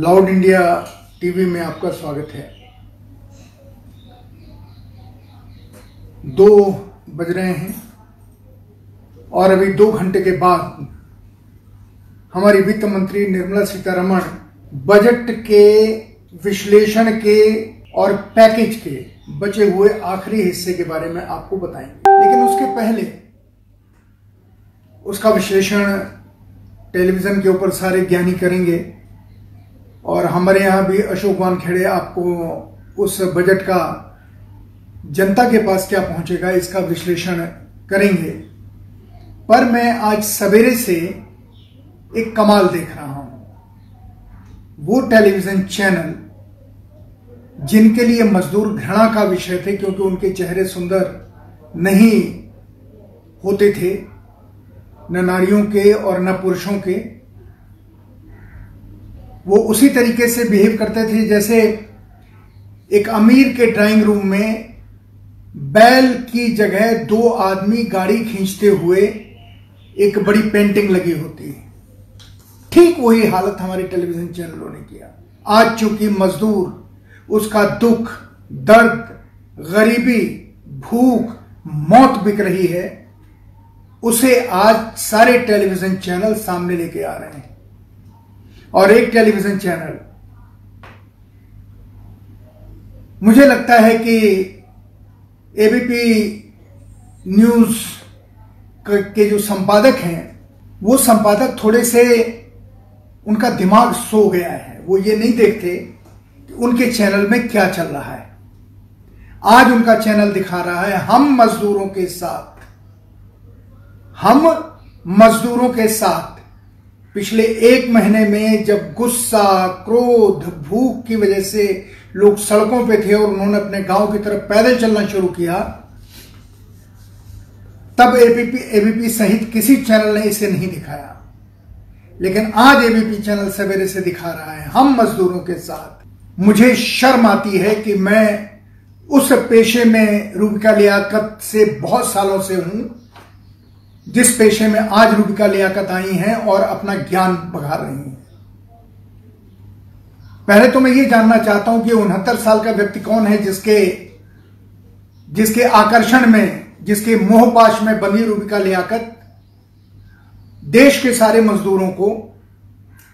Loud India TV में आपका स्वागत है। दो बज रहे हैं और अभी दो घंटे के बाद हमारी वित्त मंत्री निर्मला सीतारमण बजट के विश्लेषण के और पैकेज के बचे हुए आखिरी हिस्से के बारे में आपको बताएँगे। लेकिन उसके पहले उसका विश्लेषण टेलीविज़न के ऊपर सारे ज्ञानी करेंगे। और हमारे यहाँ भी अशोक वानखेड़े आपको उस बजट का जनता के पास क्या पहुंचेगा, इसका विश्लेषण करेंगे। पर मैं आज सवेरे से एक कमाल देख रहा हूँ। वो टेलीविज़न चैनल जिनके लिए मजदूर घृणा का विषय थे, क्योंकि उनके चेहरे सुंदर नहीं होते थे, न नारियों के और न पुरुषों के वो उसी तरीके से बिहेव करते थे जैसे एक अमीर के ड्राइंग रूम में बैल की जगह दो आदमी गाड़ी खींचते हुए एक बड़ी पेंटिंग लगी होती है। ठीक वही हालत हमारे टेलीविज़न चैनलों ने किया। आज चूँकि मजदूर, उसका दुख, दर्द, गरीबी, भूख, मौत बिक रही है, उसे आज सारे टेलीविज़न चैनल सामने लेके आ रहे हैं। और एक टेलीविज़न चैनल। मुझे लगता है कि एबीपी न्यूज़ के जो संपादक हैं, वो संपादक थोड़े से उनका दिमाग सो गया है। वो ये नहीं देखते कि उनके चैनल में क्या चल रहा है। आज उनका चैनल दिखा रहा है, हम मजदूरों के साथ। हम मजदूरों के साथ पिछले एक महीने में जब गुस्सा, क्रोध, भूख की वजह से लोग सड़कों पे थे और उन्होंने अपने गाँव की तरफ़ पैदल चलना शुरू किया, तब एबीपी एबीपी सहित किसी चैनल ने इसे नहीं दिखाया। लेकिन आज एबीपी चैनल सवेरे से दिखा रहा है, हम मजदूरों के साथ। मुझे शर्म आती है कि मैं उस पेशे में रूबिका लियाकत से बहुत सालों से हूँ। जिस पेशे में आज रूबिका लियाकत आई हैं और अपना ज्ञान बघार रही हैं। पहले तो मैं ये जानना चाहता हूँ कि उनहत्तर साल का व्यक्ति कौन है जिसके जिसके आकर्षण में, जिसके मोहपाश में बनी रूबिका लियाकत देश के सारे मजदूरों को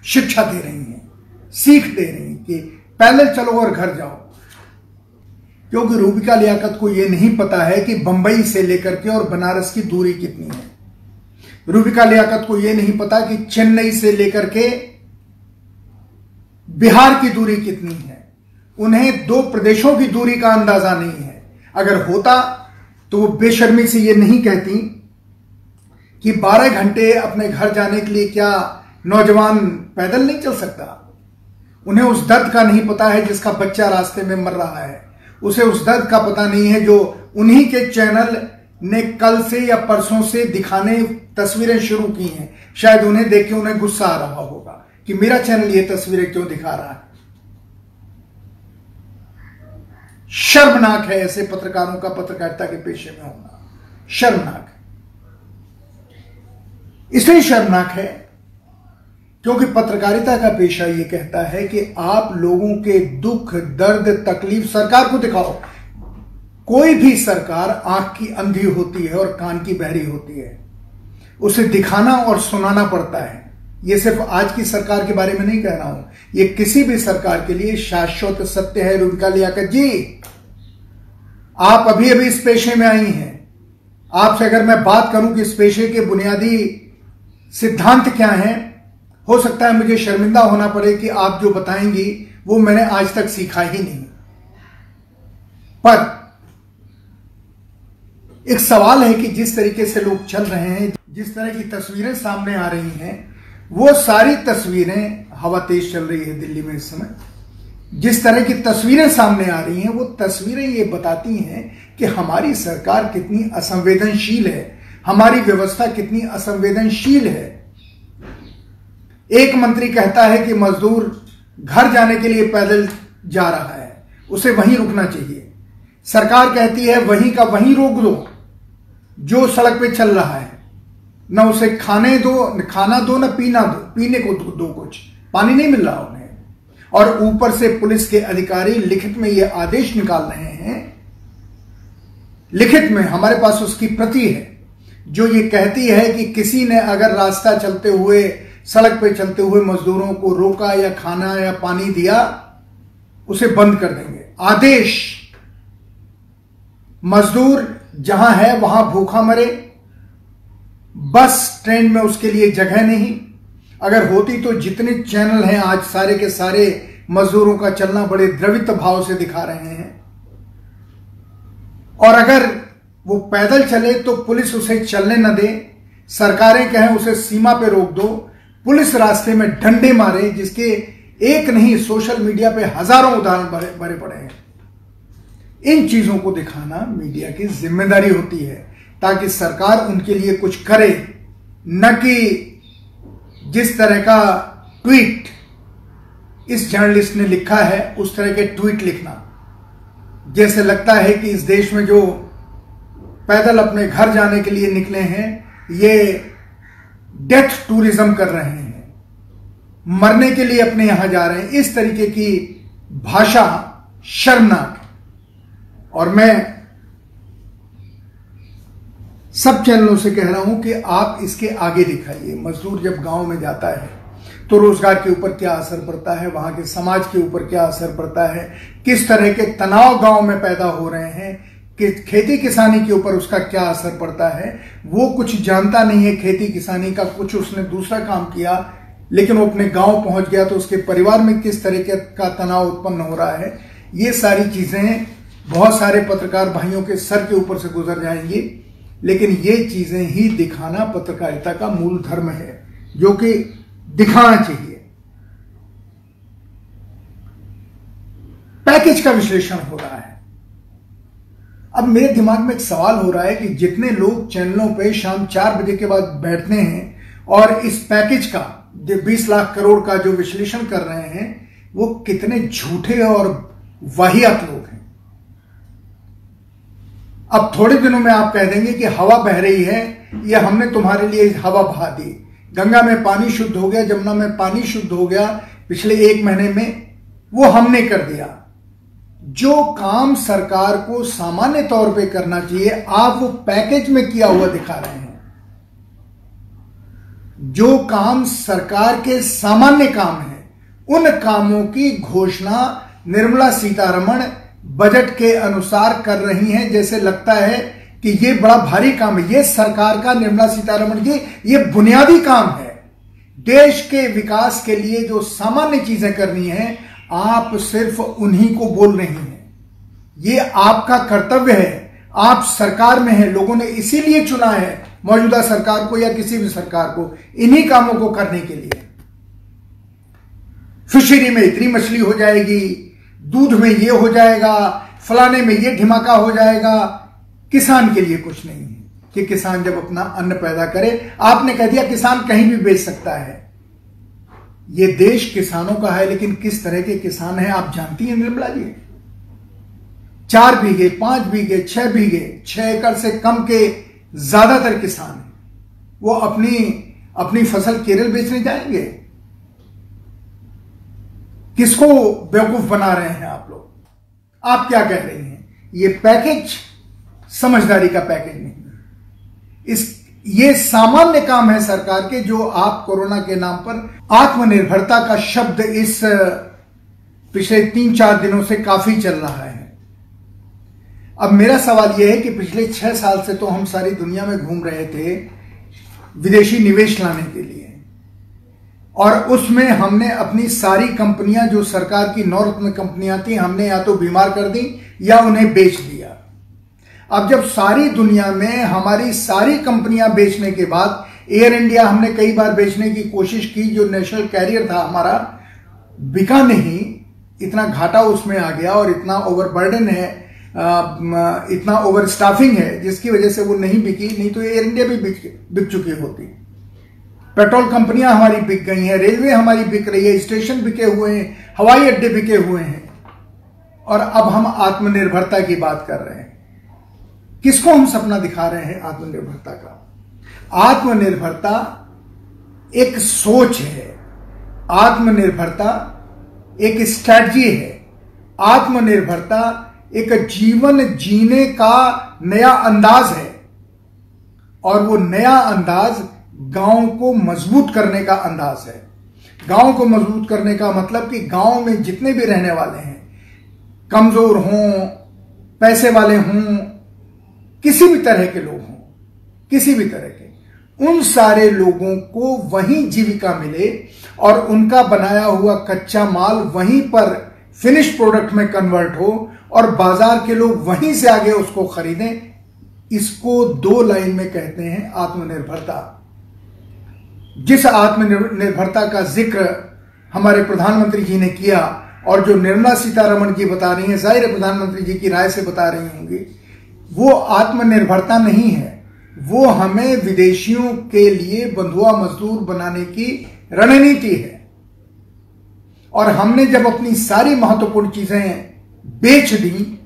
शिक्षा दे रही हैं, सीख दे रही हैं कि पैदल चलो और घर जाओ। क्योंकि रूबिका लियाकत को यह नहीं पता है कि बंबई से लेकर के और बनारस की दूरी कितनी है। रूबिका लियाकत को यह नहीं पता कि चेन्नई से लेकर के बिहार की दूरी कितनी है। उन्हें दो प्रदेशों की दूरी का अंदाज़ा नहीं है। अगर होता तो वो बेशर्मी से ये नहीं कहती कि 12 घंटे अपने घर जाने के लिए क्या नौजवान पैदल नहीं चल सकता। उन्हें उस दर्द का नहीं पता है जिसका बच्चा रास्ते में मर रहा है। उसे उस दर्द का पता नहीं है जो उन्हीं के चैनल ने कल से या परसों से दिखाने तस्वीरें शुरू की हैं। शायद उन्हें देख के उन्हें गुस्सा आ रहा होगा कि मेरा चैनल ये तस्वीरें क्यों दिखा रहा है। शर्मनाक है ऐसे पत्रकारों का पत्रकारिता के पेशे में होना। शर्मनाक है। इसलिए शर्मनाक है क्योंकि पत्रकारिता का पेशा यह कहता है कि आप लोगों के दुख, दर्द, तकलीफ़ सरकार को दिखाओ। कोई भी सरकार आँख की अंधी होती है और कान की बहरी होती है। उसे दिखाना और सुनाना पड़ता है। यह सिर्फ़ आज की सरकार के बारे में नहीं कह रहा हूँ। यह किसी भी सरकार के लिए शाश्वत सत्य है रुबिका लियाकत जी। आप अभी अभी इस पेशे में आई हैं। आपसे अगर मैं बात करूँ कि इस पेशे के बुनियादी सिद्धांत क्या हैं, हो सकता है मुझे शर्मिंदा होना पड़े कि आप जो बताएँगी, वो मैंने आज तक सीखा ही नहीं। पर एक सवाल है कि जिस तरीके से लोग चल रहे हैं, जिस तरह की तस्वीरें सामने आ रही हैं, वो सारी तस्वीरें हवा तेज चल रही है दिल्ली में इस समय। जिस तरह की तस्वीरें सामने आ रही हैं, वो तस्वीरें ये बताती हैं कि हमारी सरकार कितनी असंवेदनशील है, हमारी व्यवस्था कितनी असंवेदनशील है। एक मंत्री कहता है कि मजदूर घर जाने के लिए पैदल जा रहा है, उसे वहीं रुकना चाहिए। सरकार कहती है, वहीं का वहीं रोक दो। जो सड़क पे चल रहा है ना उसे खाने दो न खाना दो ना पीना दो पीने को दो, दो कुछ। पानी नहीं मिल रहा उन्हें। और ऊपर से पुलिस के अधिकारी लिखित में यह आदेश निकाल रहे हैं। लिखित में हमारे पास उसकी प्रति है जो ये कहती है कि किसी ने अगर रास्ता चलते हुए सड़क पे चलते हुए मजदूरों को रोका या खाना या पानी दिया उसे बंद कर देंगे। आदेश मजदूर जहाँ है वहाँ भूखा मरे। बस ट्रेन में उसके लिए जगह नहीं। अगर होती तो जितने चैनल हैं आज सारे के सारे मजदूरों का चलना बड़े द्रवित भाव से दिखा रहे हैं। और अगर वो पैदल चले तो पुलिस उसे चलने न दे। सरकारें कहें उसे सीमा पे रोक दो। पुलिस रास्ते में डंडे मारे, जिसके एक नहीं, सोशल मीडिया पे हज़ारों उदाहरण भरे पड़े हैं। इन चीज़ों को दिखाना मीडिया की ज़िम्मेदारी होती है, ताकि सरकार उनके लिए कुछ करे, न कि जिस तरह का ट्वीट इस जर्नलिस्ट ने लिखा है, उस तरह के ट्वीट लिखना। जैसे लगता है कि इस देश में जो पैदल अपने घर जाने के लिए निकले हैं, ये डेथ टूरिज़्म कर रहे हैं। मरने के लिए अपने यहाँ जा रहे हैं। इस तरीके की भाषा शर्मनाक। और मैं सब चैनलों से कह रहा हूँ कि आप इसके आगे दिखाइए। मजदूर जब गाँव में जाता है तो रोज़गार के ऊपर क्या असर पड़ता है? वहाँ के समाज के ऊपर क्या असर पड़ता है? किस तरह के तनाव गाँव में पैदा हो रहे हैं? कि खेती किसानी के ऊपर उसका क्या असर पड़ता है? वो कुछ जानता नहीं है खेती किसानी का, कुछ उसने दूसरा काम किया, लेकिन वो अपने गाँव पहुँच गया तो उसके परिवार में किस तरीके का तनाव उत्पन्न हो रहा है? ये सारी चीज़ें बहुत सारे पत्रकार भाइयों के सर के ऊपर से गुजर जाएँगे, लेकिन ये चीज़ें ही दिखाना पत्रकारिता का मूल धर्म है, जो कि दिखाना चाहिए। पैकेज का विश्लेषण हो रहा है। अब मेरे दिमाग में एक सवाल हो रहा है कि जितने लोग चैनलों पे शाम चार बजे के बाद बैठते हैं और इस पैकेज का, जो बीस लाख करोड़ का जो विश्लेषण कर रहे हैं, वो कितने झूठे और वाहियात लोग अब थोड़े दिनों में आप कह देंगे कि हवा बह रही है, या हमने तुम्हारे लिए हवा बहा दी। गंगा में पानी शुद्ध हो गया जमुना में पानी शुद्ध हो गया, पिछले एक महीने में वो हमने कर दिया। जो काम सरकार को सामान्य तौर पे करना चाहिए, आप वो पैकेज में किया हुआ दिखा रहे हैं। जो काम सरकार के सामान्य काम है, उन कामों की घोषणा निर्मला सीतारमण बजट के अनुसार कर रही हैं, जैसे लगता है कि ये बड़ा भारी काम है। ये सरकार का, निर्मला सीतारमण जी, ये बुनियादी काम है। देश के विकास के लिए जो सामान्य चीज़ें करनी है, आप सिर्फ़ उन्हीं को बोल रही हैं। ये आपका कर्तव्य है। आप सरकार में हैं। लोगों ने इसीलिए चुना है मौजूदा सरकार को या किसी भी सरकार को, इन्हीं कामों को करने के लिए। फिशरी में इतनी मछली हो जाएगी दूध में ये हो जाएगा, फलाने में ये ढिमाका हो जाएगा। किसान के लिए कुछ नहीं है कि किसान जब अपना अन्न पैदा करे। आपने कह दिया किसान कहीं भी बेच सकता है। ये देश किसानों का है, लेकिन किस तरह के किसान हैं आप जानती हैं निर्मला जी? चार बीघे, पाँच बीघे, छह बीघे, छह एकड़ से कम के ज़्यादातर किसान वो अपनी अपनी फ़सल केरल बेचने जाएँगे। किसको बेवकूफ़ बना रहे हैं आप लोग? आप क्या कह रहे हैं? ये पैकेज समझदारी का पैकेज नहीं इस, ये सामान्य काम है सरकार के जो आप कोरोना के नाम पर आत्मनिर्भरता का शब्द इस, पिछले तीन चार दिनों से काफ़ी चल रहा है। अब मेरा सवाल यह है कि पिछले छह साल से तो हम सारी दुनिया में घूम रहे थे विदेशी निवेश लाने के लिए। और उसमें हमने अपनी सारी कंपनियाँ, जो सरकार की नौरत्न कंपनियाँ थी, हमने या तो बीमार कर दी या उन्हें बेच दिया। अब जब सारी दुनिया में हमारी सारी कंपनियाँ बेचने के बाद एयर इंडिया हमने कई बार बेचने की कोशिश की, जो नेशनल कैरियर था हमारा, बिका नहीं, इतना घाटा उसमें आ गया और इतना ओवरबर्डन है इतना ओवर स्टाफिंग है, जिसकी वजह से वो नहीं बिकी, नहीं तो एयर इंडिया भी बिक बिक चुकी होती। पेट्रोल कंपनियाँ हमारी बिक गई हैं, रेलवे हमारी बिक रही है, स्टेशन बिके हुए हैं, हवाई अड्डे बिके हुए हैं। और अब हम आत्मनिर्भरता की बात कर रहे हैं। किसको हम सपना दिखा रहे हैं आत्मनिर्भरता का? आत्मनिर्भरता एक सोच है। आत्मनिर्भरता एक स्ट्रैटी है। आत्मनिर्भरता एक जीवन जीने का नया अंदाज है। और वो नया अंदाज गाँव को मज़बूत करने का अंदाज है। गाँव को मज़बूत करने का मतलब कि गाँव में जितने भी रहने वाले हैं, कमज़ोर हों, पैसे वाले हों, किसी भी तरह के लोग हों, किसी भी तरह के, उन सारे लोगों को वहीं जीविका मिले और उनका बनाया हुआ कच्चा माल वहीं पर फिनिश प्रोडक्ट में कन्वर्ट हो और बाज़ार के लोग वहीं से आगे उसको खरीदें, इसको दो लाइन में कहते हैं आत्मनिर्भरता। जिस आत्मनिर्भरता का ज़िक्र हमारे प्रधानमंत्री जी ने किया और जो निर्मला सीतारमण जी बता रही हैं, ज़ाहिर प्रधानमंत्री जी की राय से बता रही होंगी, वो आत्मनिर्भरता नहीं है। वो हमें विदेशियों के लिए बंधुआ मजदूर बनाने की रणनीति है। और हमने जब अपनी सारी महत्वपूर्ण चीज़ें बेच दी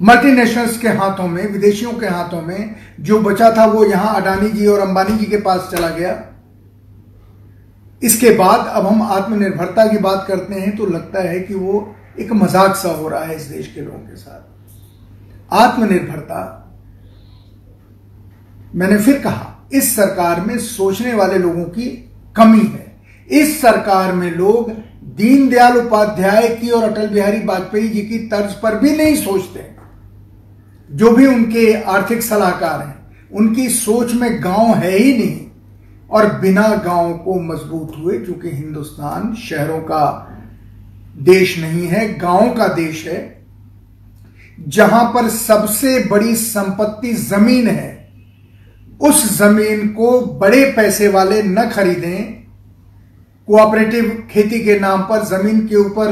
मल्टीनेशनल्स के हाथों में, विदेशियों के हाथों में जो बचा था वो यहाँ अडानी जी और अंबानी जी के पास चला गया। इसके बाद अब हम आत्मनिर्भरता की बात करते हैं तो लगता है कि वो एक मज़ाक सा हो रहा है इस देश के लोगों के साथ। आत्मनिर्भरता, मैंने फिर कहा, इस सरकार में सोचने वाले लोगों की कमी है। इस सरकार में लोग दीनदयाल उपाध्याय की और अटल बिहारी वाजपेयी जी की तर्ज पर भी नहीं सोचते। जो भी उनके आर्थिक सलाहकार हैं, उनकी सोच में गाँव है ही नहीं और बिना गाँव को मज़बूत हुए क्योंकि हिंदुस्तान शहरों का देश नहीं है, गाँव का देश है, जहाँ पर सबसे बड़ी संपत्ति ज़मीन है, उस ज़मीन को बड़े पैसे वाले न खरीदें। कोऑपरेटिव खेती के नाम पर ज़मीन के ऊपर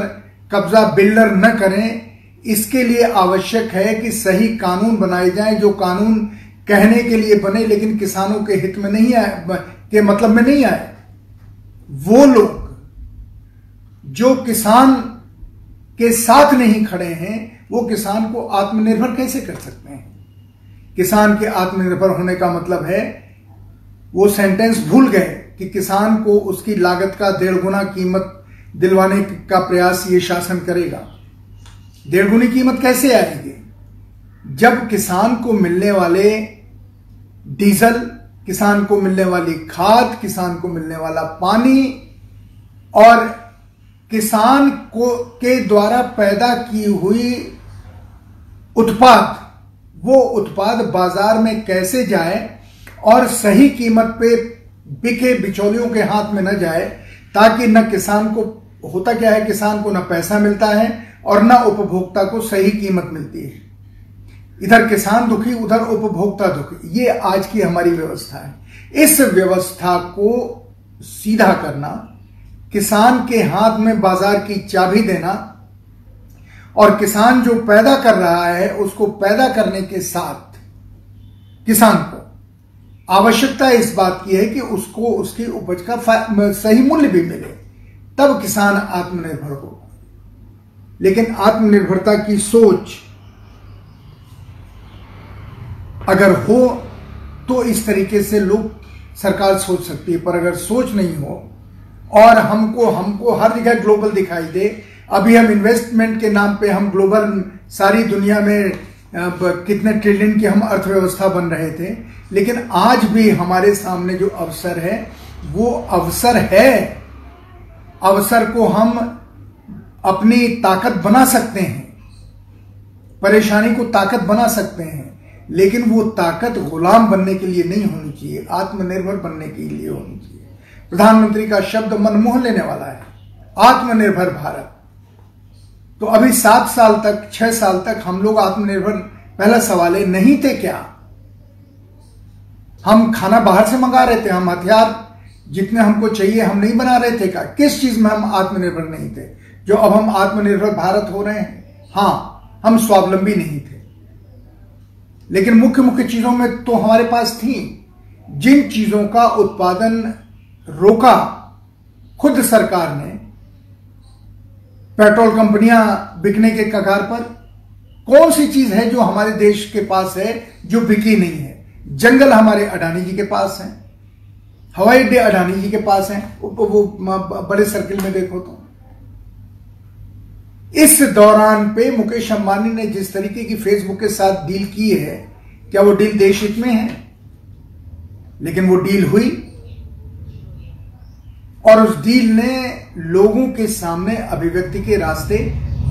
कब्जा बिल्डर न करें। इसके लिए आवश्यक है कि सही कानून बनाए जाएँ, जो कानून कहने के लिए बने, लेकिन किसानों के हित में नहीं आए के मतलब में नहीं आए। वो लोग, जो किसान के साथ नहीं खड़े हैं, वो किसान को आत्मनिर्भर कैसे कर सकते हैं? किसान के आत्मनिर्भर होने का मतलब है, वो सेंटेंस भूल गए कि किसान को उसकी लागत का डेढ़ गुना कीमत दिलवाने का प्रयास ये शासन करेगा। डेढ़ गुनी कीमत कैसे आएगी? जब किसान को मिलने वाले डीजल, किसान को मिलने वाली खाद, किसान को मिलने वाला पानी और किसान को, के द्वारा पैदा की हुई उत्पाद, वो उत्पाद बाज़ार में कैसे जाए और सही कीमत पे बिके बिचौलियों के हाथ में न जाए, ताकि न किसान को, होता क्या है, किसान को न पैसा मिलता है और न उपभोक्ता को सही कीमत मिलती है। इधर किसान दुखी, उधर उपभोक्ता दुखी। ये आज की हमारी व्यवस्था है। इस व्यवस्था को सीधा करना, किसान के हाथ में बाज़ार की चाबी देना और किसान जो पैदा कर रहा है, उसको पैदा करने के साथ किसान को आवश्यकता इस बात की है कि उसको उसकी उपज का सही मूल्य भी मिले। तब किसान आत्मनिर्भर हो। लेकिन आत्मनिर्भरता की सोच अगर हो तो इस तरीके से लोग सरकार सोच सकती है, पर अगर सोच नहीं हो और हमको हमको हर जगह ग्लोबल दिखाई दे, अभी हम इन्वेस्टमेंट के नाम पे हम ग्लोबल सारी दुनिया में कितने ट्रिलियन की हम अर्थव्यवस्था बन रहे थे, लेकिन आज भी हमारे सामने जो अवसर है, वो अवसर है। अवसर को हम अपनी ताकत बना सकते हैं। परेशानी को ताकत बना सकते हैं, लेकिन वो ताकत गुलाम बनने के लिए नहीं होनी चाहिए, आत्मनिर्भर बनने के लिए होनी चाहिए। प्रधानमंत्री का शब्द मनमोह लेने वाला है, आत्मनिर्भर भारत। तो अभी सात साल तक, छह साल तक हम लोग आत्मनिर्भर, पहला सवाल है नहीं थे क्या? हम खाना बाहर से मंगा रहे थे, हम हथियार जितने हमको चाहिए हम नहीं बना रहे थे क्या? किस चीज़ में हम आत्मनिर्भर नहीं थे? जो अब हम आत्मनिर्भर भारत हो रहे हैं, हाँ, हम स्वावलंबी नहीं थे। लेकिन मुख्य मुख्य चीज़ों में तो हमारे पास थी। जिन चीज़ों का उत्पादन रोका खुद सरकार ने, पेट्रोल कंपनियाँ बिकने के कगार पर, कौन सी चीज़ है जो हमारे देश के पास है जो बिकी नहीं है? जंगल हमारे अडानी जी के पास है, हवाई अड्डे अडानी जी के पास हैं। वो बड़े सर्किल में देखो तो। इस दौरान पे मुकेश अंबानी ने जिस तरीके की फेसबुक के साथ डील की है, क्या वो डील देश हित में है? लेकिन वो डील हुई। और उस डील ने लोगों के सामने अभिव्यक्ति के रास्ते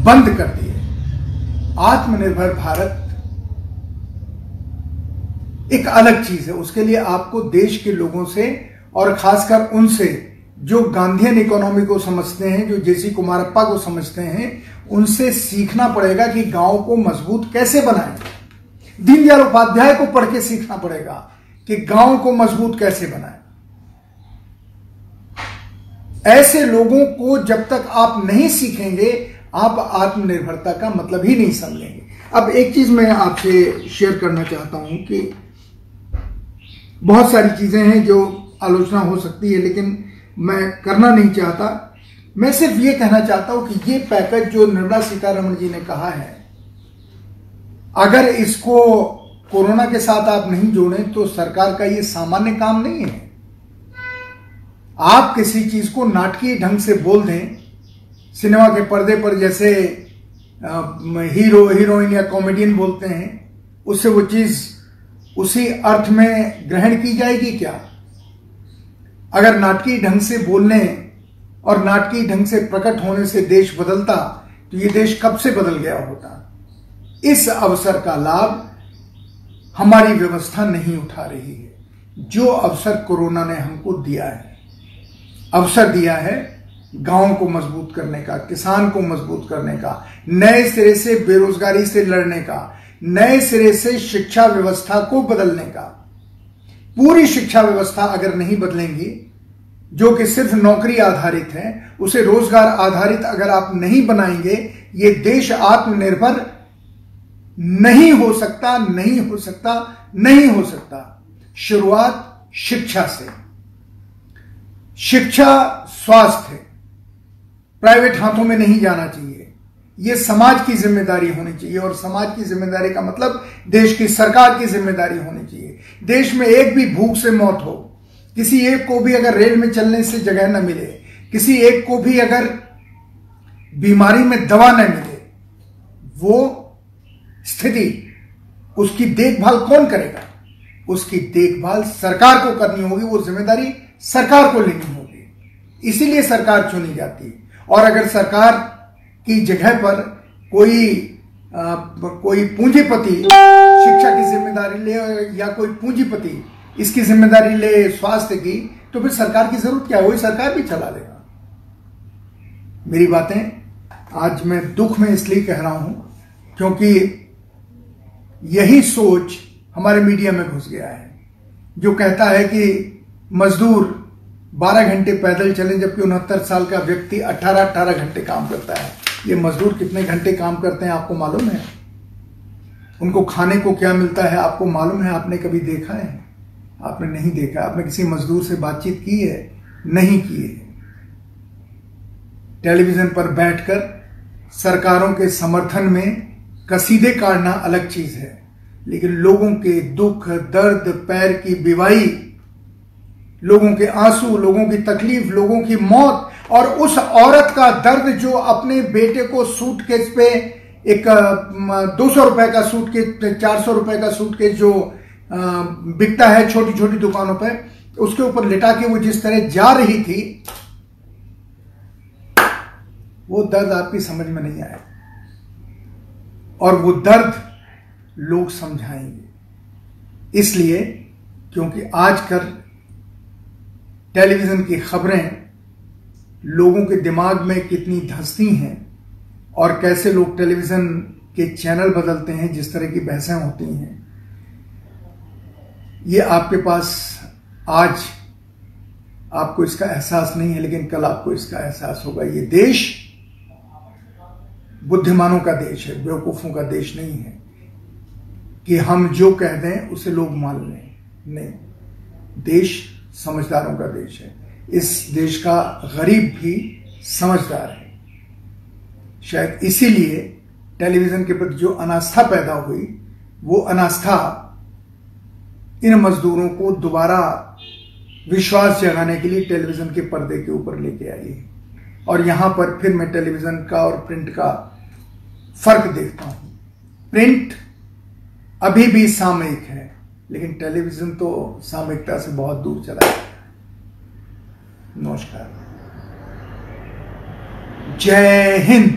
बंद कर दिए। आत्मनिर्भर भारत एक अलग चीज़ है। उसके लिए आपको देश के लोगों से और खासकर उनसे जो गांधीयन इकोनॉमी को समझते हैं, जो जेसी कुमारप्पा को समझते हैं, उनसे सीखना पड़ेगा कि गाँव को मज़बूत कैसे बनाए। दीनदयाल उपाध्याय को पढ़ के सीखना पड़ेगा कि गाँव को मज़बूत कैसे बनाए। ऐसे लोगों को जब तक आप नहीं सीखेंगे, आप आत्मनिर्भरता का मतलब ही नहीं समझेंगे। अब एक चीज़ मैं आपसे शेयर करना चाहता हूँ कि बहुत सारी चीज़ें हैं जो आलोचना हो सकती है, लेकिन मैं करना नहीं चाहता। मैं सिर्फ़ ये कहना चाहता हूँ कि ये पैकेज जो निर्मला सीतारमण जी ने कहा है, अगर इसको कोरोना के साथ आप नहीं जोड़ें तो सरकार का ये सामान्य काम नहीं है। आप किसी चीज़ को नाटकीय ढंग से बोल दें, सिनेमा के पर्दे पर जैसे हीरो, हीरोइन या कॉमेडियन बोलते हैं, उससे वो चीज़ उसी अर्थ में ग्रहण की जाएगी क्या? अगर नाटकीय ढंग से बोलने और नाटकीय ढंग से प्रकट होने से देश बदलता तो ये देश कब से बदल गया होता? इस अवसर का लाभ हमारी व्यवस्था नहीं उठा रही है। जो अवसर कोरोना ने हमको दिया है, अवसर दिया है गाँव को मज़बूत करने का, किसान को मज़बूत करने का, नए सिरे से बेरोजगारी से लड़ने का, नए सिरे से शिक्षा व्यवस्था को बदलने का। पूरी शिक्षा व्यवस्था अगर नहीं बदलेंगी, जो कि सिर्फ़ नौकरी आधारित है, उसे रोज़गार आधारित अगर आप नहीं बनाएँगे, ये देश आत्मनिर्भर नहीं हो सकता, नहीं हो सकता, नहीं हो सकता। शुरुआत शिक्षा से। शिक्षा स्वास्थ्य प्राइवेट हाथों में नहीं जाना चाहिए। यह समाज की ज़िम्मेदारी होनी चाहिए और समाज की ज़िम्मेदारी का मतलब देश की सरकार की ज़िम्मेदारी होनी चाहिए। देश में एक भी भूख से मौत हो, किसी एक को भी अगर रेल में चलने से जगह न मिले, किसी एक को भी अगर बीमारी में दवा न मिले, वो स्थिति, उसकी देखभाल कौन करेगा? उसकी देखभाल सरकार को करनी होगी, वो ज़िम्मेदारी सरकार को लेनी होगी। इसीलिए सरकार चुनी जाती है। और अगर सरकार की जगह पर कोई कोई पूंजीपति शिक्षा की ज़िम्मेदारी ले या कोई पूंजीपति इसकी ज़िम्मेदारी ले स्वास्थ्य की तो फिर सरकार की ज़रूरत क्या है? वही सरकार भी चला लेगा मेरी बातें, आज मैं दुख में इसलिए कह रहा हूँ क्योंकि यही सोच हमारे मीडिया में घुस गया है, जो कहता है कि मजदूर 12 घंटे पैदल चले जबकि उनहत्तर साल का व्यक्ति 18-18 घंटे काम करता है। ये मजदूर कितने घंटे काम करते हैं, आपको मालूम है? उनको खाने को क्या मिलता है, आपको मालूम है? आपने कभी देखा है? आपने नहीं देखा। आपने किसी मजदूर से बातचीत की है? नहीं की है। टेलीविज़न पर बैठकर सरकारों के समर्थन में कसीदे काटना अलग चीज़ है। लेकिन लोगों के दुख, दर्द, पैर की बिवाई, लोगों के आँसू, लोगों की तकलीफ़, लोगों की मौत और उस औरत का दर्द जो अपने बेटे को सूटकेस पे एक दो सौ रुपए का सूटकेस, चार सौ रुपए का सूटकेस जो बिकता है छोटी छोटी दुकानों पे, उसके ऊपर लिटा के वो जिस तरह जा रही थी, वो दर्द आपकी समझ में नहीं आया। और वो दर्द लोग समझाएँगे। इसलिए, क्योंकि आजकल टेलीविज़न की खबरें लोगों के दिमाग में कितनी धंसती हैं और कैसे लोग टेलीविज़न के चैनल बदलते हैं, जिस तरह की बहसें होती हैं। ये आपके पास आज आपको इसका एहसास नहीं है, लेकिन कल आपको इसका एहसास होगा। ये देश बुद्धिमानों का देश है, बेवकूफों का देश नहीं है। कि हम जो कह दें, उसे लोग मान लें। नहीं, देश समझदारों का देश है। इस देश का गरीब भी समझदार है। शायद इसीलिए टेलीविज़न के प्रति जो अनास्था पैदा हुई, वो अनास्था इन मजदूरों को दोबारा विश्वास जगाने के लिए टेलीविज़न के पर्दे के ऊपर लेके आई है। और यहाँ पर फिर मैं टेलीविज़न का और प्रिंट का फ़र्क देखता हूँ। प्रिंट अभी भी सामयिक है, लेकिन टेलीविज़न तो सामयिकता से बहुत दूर चला गया नमस्कार जय हिंद